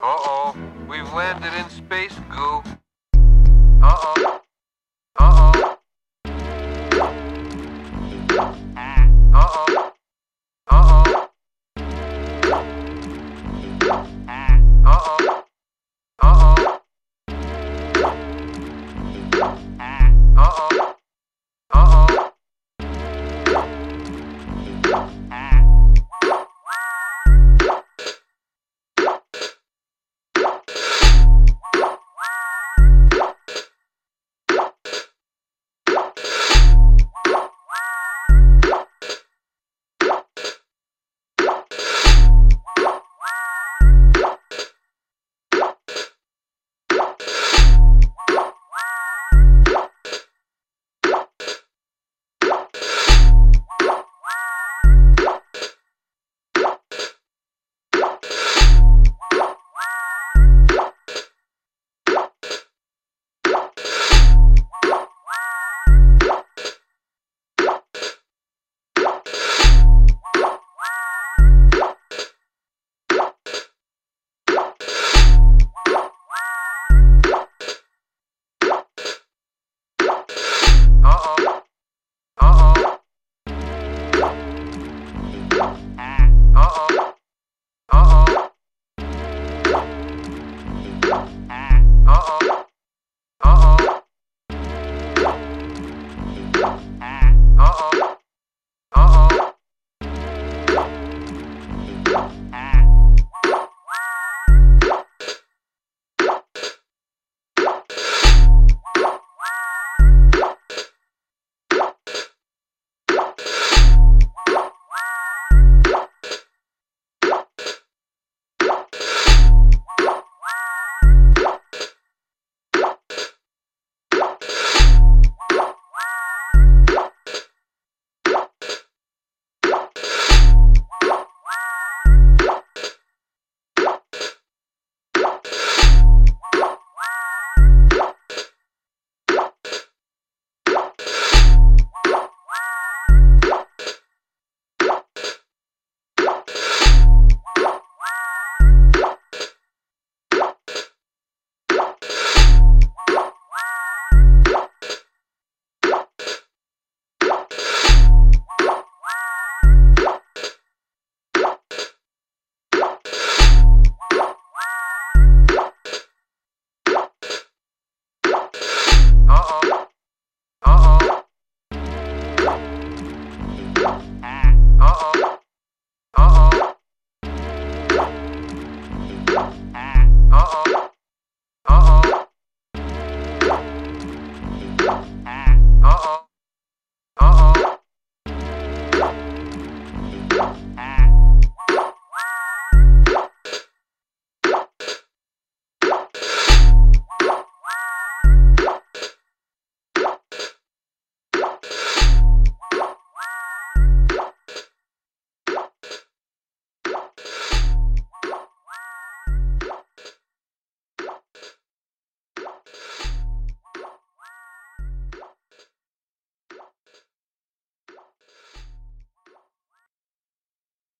Uh-oh, we've landed in space, Goo. Uh-oh. Yeah.